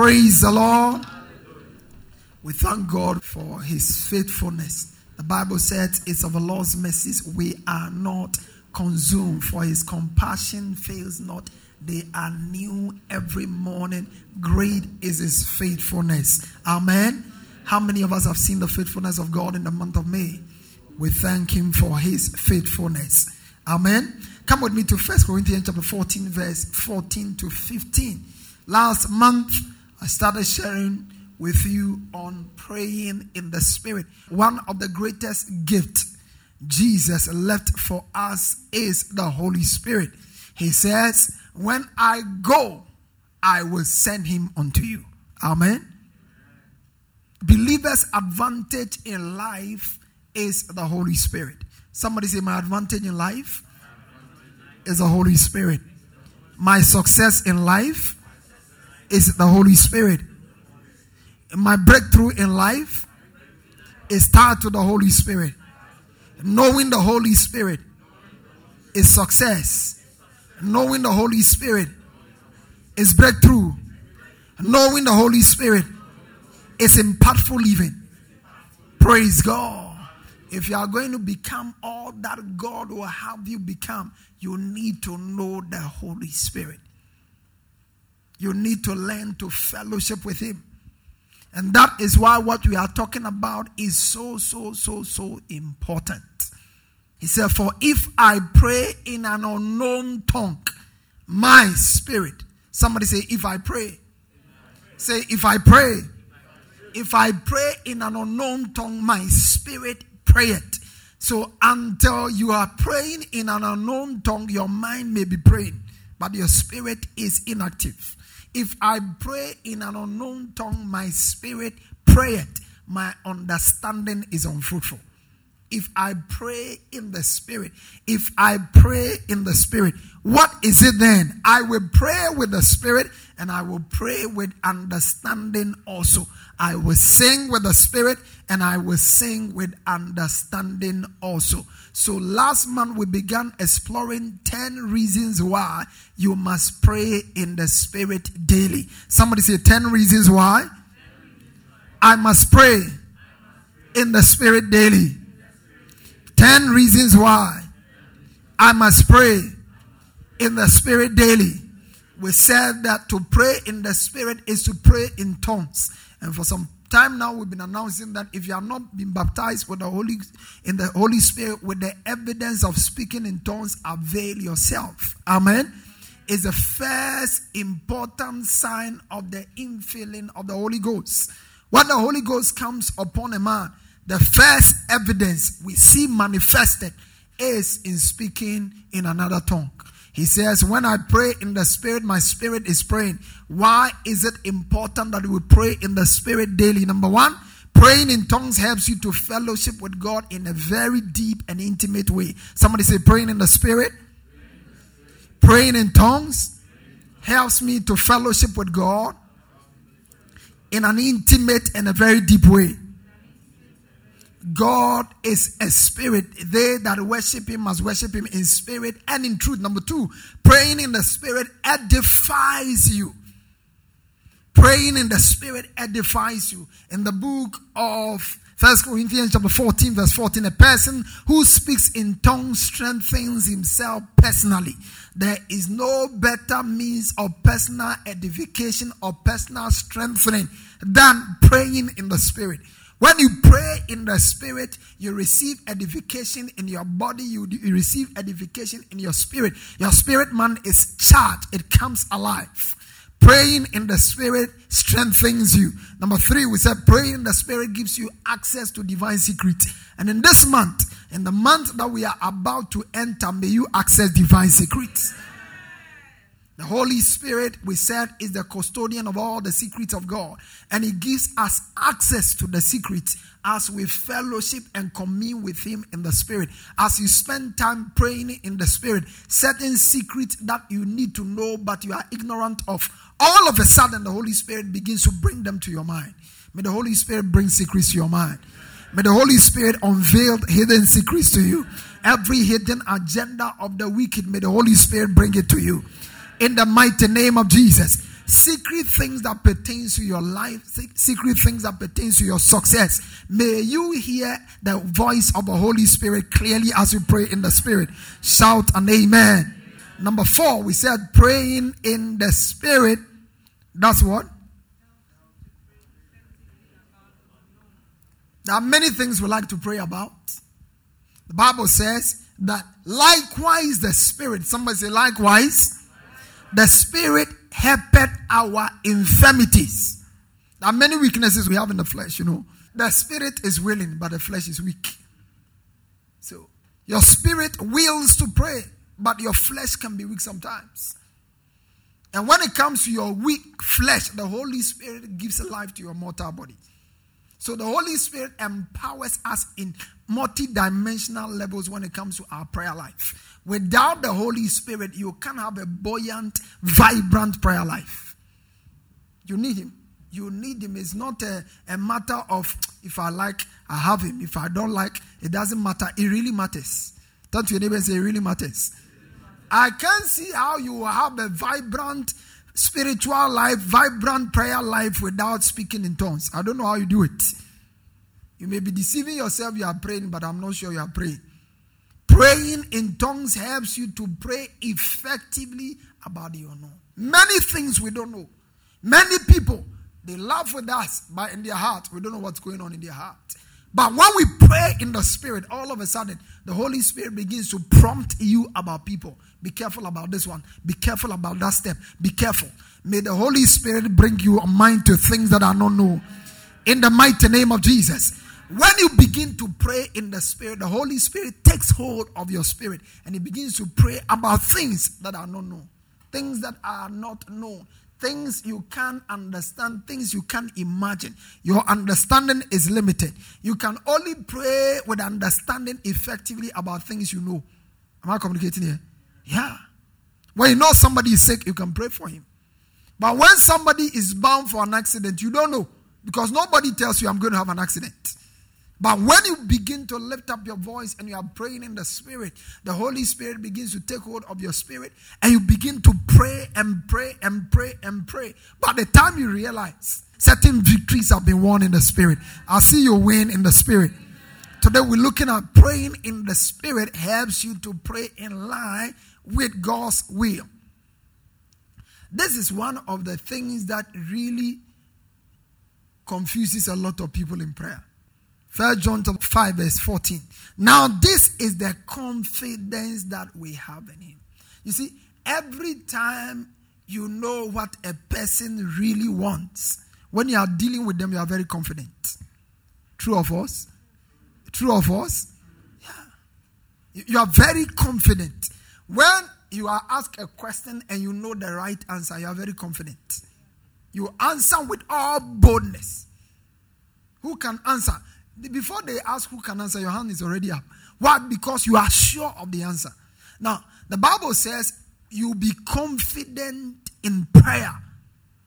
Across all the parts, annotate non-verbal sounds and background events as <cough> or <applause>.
Praise the Lord. We thank God for his faithfulness. The Bible says it's of the Lord's mercies we are not consumed, for his compassion fails not. They are new every morning. Great is his faithfulness. Amen. How many of us have seen the faithfulness of God in the month of May? We thank him for his faithfulness. Amen. Come with me to First Corinthians chapter 14, verse 14 to 15. Last month, I started sharing with you on praying in the spirit. One of the greatest gifts Jesus left for us is the Holy Spirit. He says, When I go, I will send him unto you. Amen. Believers' advantage in life is the Holy Spirit. Somebody say, My advantage in life is the Holy Spirit. My success in life is the Holy Spirit. My breakthrough in life is tied to the Holy Spirit. Knowing the Holy Spirit is success. Knowing the Holy Spirit is breakthrough. Knowing the Holy Spirit is impactful living. Praise God. If you are going to become all that God will have you become, you need to know the Holy Spirit. You need to learn to fellowship with Him. And that is why what we are talking about is so, so, so, so important. He said, For if I pray in an unknown tongue, my spirit. Somebody say, If I pray. Say, If I pray. If I pray in an unknown tongue, my spirit pray it. So until you are praying in an unknown tongue, your mind may be praying, but your spirit is inactive. If I pray in an unknown tongue, my spirit pray it. My understanding is unfruitful. If I pray in the spirit, if I pray in the spirit, what is it then? I will pray with the spirit and I will pray with understanding also. I will sing with the spirit and I will sing with understanding also. So last month we began exploring 10 reasons why you must pray in the spirit daily. Somebody say 10 reasons why I must pray in the spirit daily. 10 reasons why I must pray in the spirit daily. We said that to pray in the spirit is to pray in tongues. And for some time now we've been announcing that if you have not been baptized with the holy in the holy spirit with the evidence of speaking in tongues avail yourself amen is the first important sign of the infilling of the holy ghost when the holy ghost comes upon a man the first evidence we see manifested is in speaking in another tongue he says, When I pray in the Spirit, my spirit is praying. Why is it important that we pray in the Spirit daily? Number one, praying in tongues helps you to fellowship with God in a very deep and intimate way. Somebody say, Praying in the Spirit. Praying in tongues helps me to fellowship with God in an intimate and a very deep way. God is a spirit. They that worship him must worship him in spirit and in truth. Number two, praying in the spirit edifies you. Praying in the spirit edifies you. In the book of First Corinthians chapter 14, verse 14. A person who speaks in tongues strengthens himself personally. There is no better means of personal edification or personal strengthening than praying in the spirit. When you pray in the spirit, you receive edification in your body, you, you receive edification in your spirit. Your spirit man is charged, it comes alive. Praying in the Spirit strengthens you. Number three, we said praying in the Spirit gives you access to divine secrets. And in this month, in the month that we are about to enter, may you access divine secrets. The Holy Spirit, we said, is the custodian of all the secrets of God. And He gives us access to the secrets as we fellowship and commune with Him in the Spirit. As you spend time praying in the Spirit, certain secrets that you need to know but you are ignorant of, all of a sudden the Holy Spirit begins to bring them to your mind. May the Holy Spirit bring secrets to your mind. May the Holy Spirit unveil hidden secrets to you. Every hidden agenda of the wicked, may the Holy Spirit bring it to you in the mighty name of Jesus. Secret things that pertains to your life, secret things that pertains to your success. May you hear the voice of the Holy Spirit clearly as you pray in the Spirit. Shout an amen. Number four, we said praying in the Spirit. That's what? There are many things we like to pray about. The Bible says that likewise the Spirit, somebody say likewise, the Spirit helped our infirmities. There are many weaknesses we have in the flesh, you know. The Spirit is willing, but the flesh is weak. So, your spirit wills to pray, but your flesh can be weak sometimes. And when it comes to your weak flesh, the Holy Spirit gives life to your mortal body. So the Holy Spirit empowers us in multi-dimensional levels when it comes to our prayer life. Without the Holy Spirit, you can't have a buoyant, vibrant prayer life. You need Him. You need Him. It's not a, a matter of if I like, I have Him. If I don't like, it doesn't matter. It really matters. To your neighbor say, It really matters. I can't see how you have a vibrant spiritual life, vibrant prayer life without speaking in tongues. I don't know how you do it. You may be deceiving yourself, you are praying, but I'm not sure you are praying. Praying in tongues helps you to pray effectively about the unknown. Many things we don't know. Many people, they laugh with us, but in their heart, we don't know what's going on in their heart. But when we pray in the Spirit, all of a sudden, the Holy Spirit begins to prompt you about people. Be careful about this one. Be careful about that step. Be careful. May the Holy Spirit bring you a mind to things that are not known. In the mighty name of Jesus. When you begin to pray in the Spirit, the Holy Spirit takes hold of your spirit and He begins to pray about things that are not known, things that are not known, things you can't understand, things you can't imagine. Your understanding is limited. You can only pray with understanding effectively about things you know. Am I communicating here? Yeah. When you know somebody is sick, you can pray for him. But when somebody is bound for an accident, you don't know because nobody tells you I'm going to have an accident. But when you begin to lift up your voice and you are praying in the Spirit, the Holy Spirit begins to take hold of your spirit and you begin to pray and pray and pray and pray. By the time you realize certain victories have been won in the Spirit, I see you win in the Spirit. Today we're looking at praying in the Spirit helps you to pray in line with God's will. This is one of the things that really confuses a lot of people in prayer First John 5, verse 14. Now, this is the confidence that we have in him. You see, every time you know what a person really wants, when you are dealing with them, you are very confident. True of us? True of us? Yeah. You are very confident. When you are asked a question and you know the right answer, you are very confident. You answer with all boldness. Who can answer? Before they ask who can answer, your hand is already up. Why? Because you are sure of the answer. Now, the Bible says you be confident in prayer.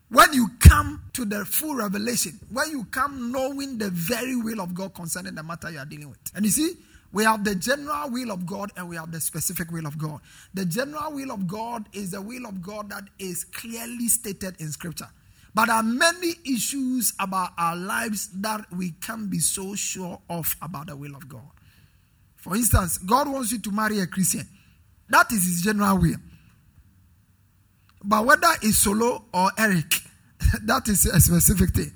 When you come to the full revelation, when you come knowing the very will of God concerning the matter you are dealing with. And you see, we have the general will of God and we have the specific will of God. The general will of God is the will of God that is clearly stated in Scripture. But there are many issues about our lives that we can't be so sure of about the will of God. For instance, God wants you to marry a Christian. That is his general will. But whether it's Solo or Eric, <laughs> that is a specific thing.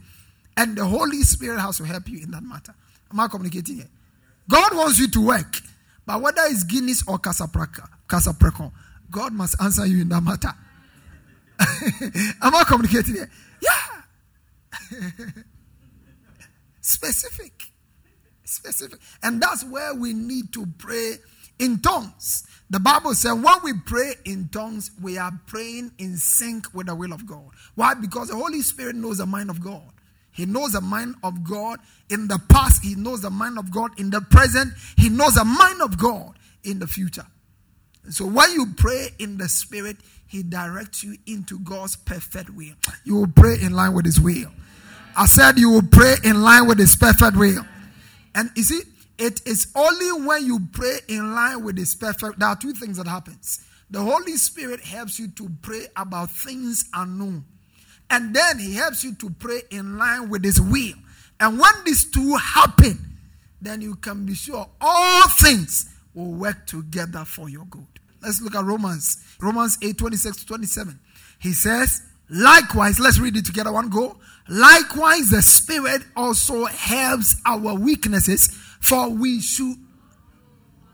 And the Holy Spirit has to help you in that matter. Am I communicating here? God wants you to work. But whether it's Guinness or Kasapreko, God must answer you in that matter. <laughs> Am I communicating here? Yeah. <laughs> Specific. Specific. And that's where we need to pray in tongues. The Bible says when we pray in tongues, we are praying in sync with the will of God. Why? Because the Holy Spirit knows the mind of God. He knows the mind of God in the past, He knows the mind of God in the present, He knows the mind of God in the future. So when you pray in the Spirit, He directs you into God's perfect will. You will pray in line with His will. I said you will pray in line with His perfect will. And you see, it is only when you pray in line with His perfect. There are two things that happens. The Holy Spirit helps you to pray about things unknown, and then He helps you to pray in line with His will. And when these two happen, then you can be sure all things will work together for your good. Let's look at Romans. Romans 8 26 to 27. He says, Likewise, let's read it together. One go. Likewise, the Spirit also helps our weaknesses, for we should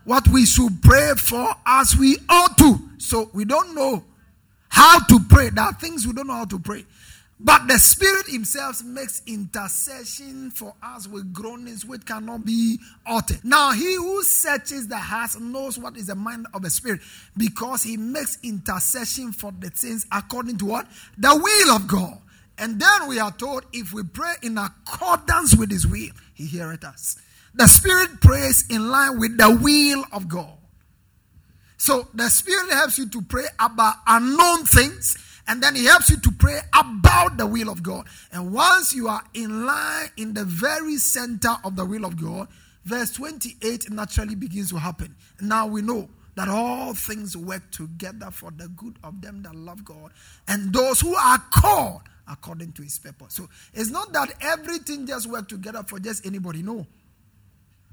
what we should pray for as we ought to. So we don't know how to pray. There are things we don't know how to pray. But the Spirit Himself makes intercession for us with groanings which cannot be uttered. Now, He who searches the heart knows what is the mind of the Spirit because He makes intercession for the saints according to what? The will of God. And then we are told if we pray in accordance with His will, He heareth us. The Spirit prays in line with the will of God. So the Spirit helps you to pray about unknown things and then he helps you to pray about the will of God. And once you are in line in the very center of the will of God, verse 28 naturally begins to happen. Now we know that all things work together for the good of them that love God and those who are called according to his purpose. So it's not that everything just works together for just anybody. No.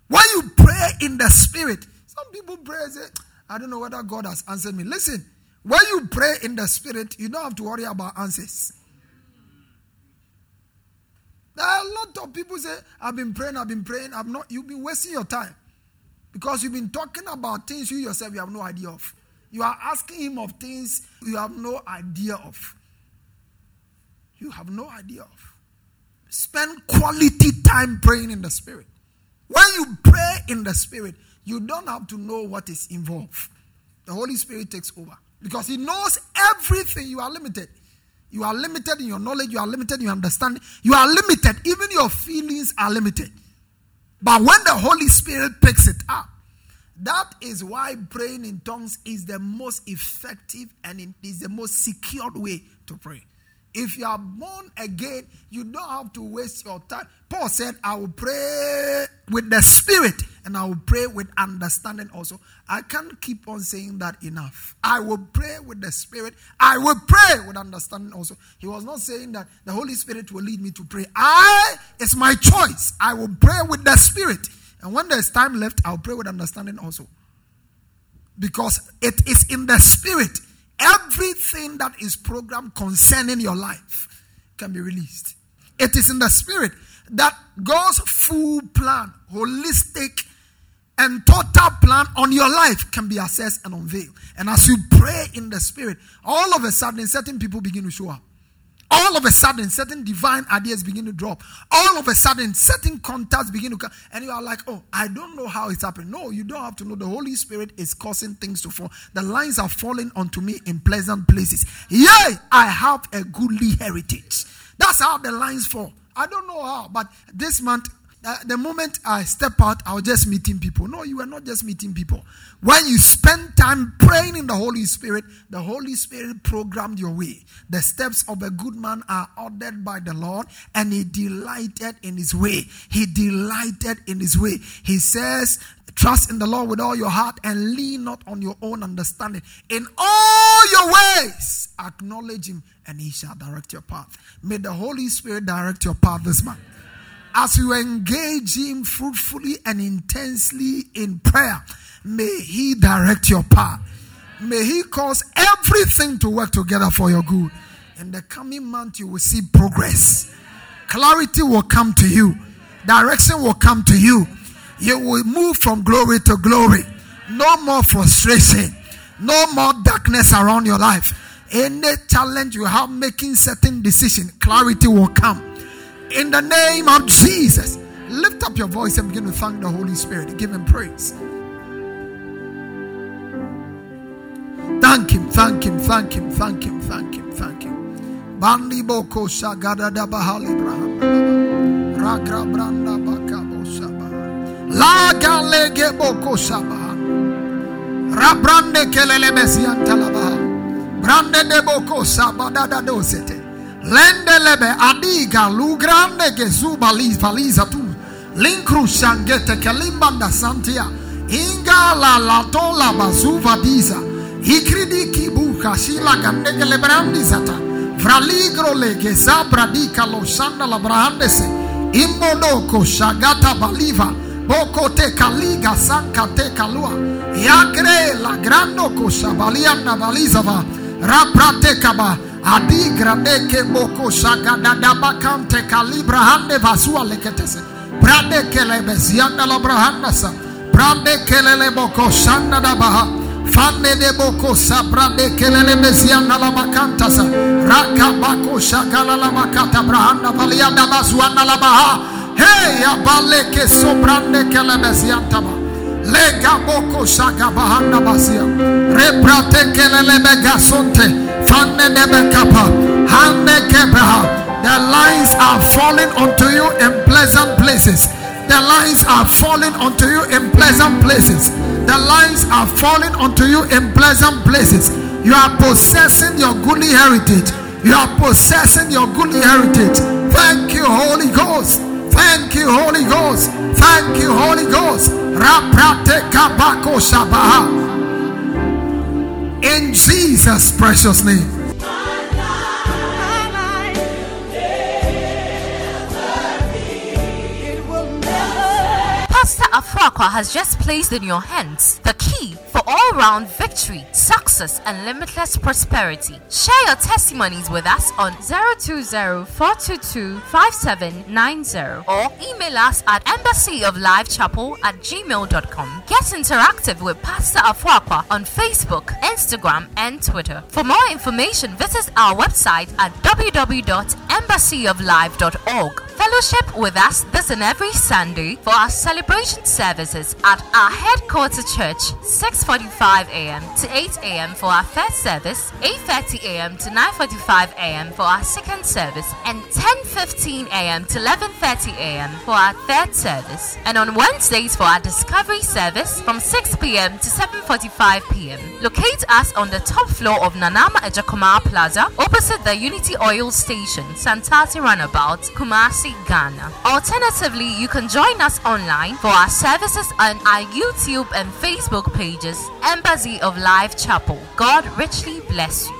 When you pray in the spirit, some people pray and say, I don't know whether God has answered me. Listen, when you pray in the spirit, you don't have to worry about answers. There are a lot of people say, I've been praying, I've been praying, I've not you've been wasting your time. Because you've been talking about things you yourself you have no idea of. You are asking him of things you have no idea of. You have no idea of. Spend quality time praying in the spirit. When you pray in the spirit, you don't have to know what is involved. The Holy Spirit takes over. Because he knows everything. You are limited. You are limited in your knowledge. You are limited in your understanding. You are limited. Even your feelings are limited. But when the Holy Spirit picks it up, that is why praying in tongues is the most effective and it is the most secured way to pray. If you are born again, you don't have to waste your time. Paul said, I will pray with the spirit and I will pray with understanding also. I can't keep on saying that enough. I will pray with the spirit. I will pray with understanding also. He was not saying that the Holy Spirit will lead me to pray. I, it's my choice. I will pray with the spirit. And when there's time left, I'll pray with understanding also. Because it is in the spirit everything that is programmed concerning your life can be released. It is in the spirit that God's full plan, holistic, and total plan on your life can be assessed and unveiled. And as you pray in the spirit, all of a sudden, certain people begin to show up. All of a sudden certain divine ideas begin to drop. All of a sudden certain contacts begin to come. And you are like oh i don't know how it's happening. No you don't have to know. The holy spirit is causing things to fall. The lines are falling onto me in pleasant places. Yea i have a goodly heritage. That's how the lines fall i don't know how but this month Uh, the moment I step out, I was just meeting people. No, you are not just meeting people. When you spend time praying in the Holy Spirit, the Holy Spirit programmed your way. The steps of a good man are ordered by the Lord, and he delighted in his way. He delighted in his way. He says, Trust in the Lord with all your heart and lean not on your own understanding. In all your ways, acknowledge Him and He shall direct your path. May the Holy Spirit direct your path this month as you engage Him fruitfully and intensely in prayer, may He direct your path. May He cause everything to work together for your good. In the coming month, you will see progress. Clarity will come to you, direction will come to you. You will move from glory to glory. No more frustration, no more darkness around your life. Any challenge you have making certain decision, clarity will come in the name of Jesus. Lift up your voice and begin to thank the Holy Spirit. Give him praise. Thank him, thank him, thank him, thank him, thank him, thank him. Bandi boko shagada da bahali braham. Ragra branda baka boshaba. Laga lege boko shaba. Rabrande kelele mesian talabaha. Brande de boko shaba da da dosete. Lendelebe adiga lugrande gezuba valiza tu. Linkru shangete kelimbanda santia. Inga la latola bazuva diza. Ikridi kibuka shila gandegele brandi zata. Vraligro le gezabra dika lo shanda la brahandese. Imbodoko shagata baliva. Boko te kaliga sanka te kalua. Yagre la grando koshabalia na balizava. Raprate kaba. Adi grande moko shagada dabakante kalibra hande vasua leketese. Brande kele besianda la brahandasa. Brande kelele boko shanda dabaha. Fanne de boko sa brande kelele besianda la makantasa. Raka bako shagala la makata brahanda valianda basuanda la baha. Hey abale ke sobrande kele besianta ba. Lega boko shaga bahanda basia. Rebrate kelele begasonte. The lines are falling onto you in pleasant places. The lines are falling onto you in pleasant places. The lines are falling onto you in pleasant places. You are possessing your goodly heritage. You are possessing your goodly heritage. Thank you, Holy Ghost. Thank you, Holy Ghost. Thank you, Holy Ghost. Kabako. In Jesus' precious name. Has just placed in your hands the key for all round victory, success, and limitless prosperity. Share your testimonies with us on 020 422 5790 or email us at embassyoflifechapel at gmail.com. Get interactive with Pastor Afuakwa on Facebook, Instagram, and Twitter. For more information, visit our website at www.embassyoflife.org. Fellowship with us this and every Sunday for our celebration services at our headquarters church, 6:45 a.m. to 8 a.m. for our first service, 8:30 a.m. to 9:45 a.m. for our second service, and 10:15 a.m. to 11:30 a.m. for our third service. And on Wednesdays for our discovery service from 6 p.m. to 7:45 p.m. Locate us on the top floor of Nanama Ejakoma Plaza, opposite the Unity Oil Station, Santasi Runabout, Kumasi, Ghana. Alternatively, you can join us online for our services on our YouTube and Facebook pages, Embassy of Life Chapel. God richly bless you.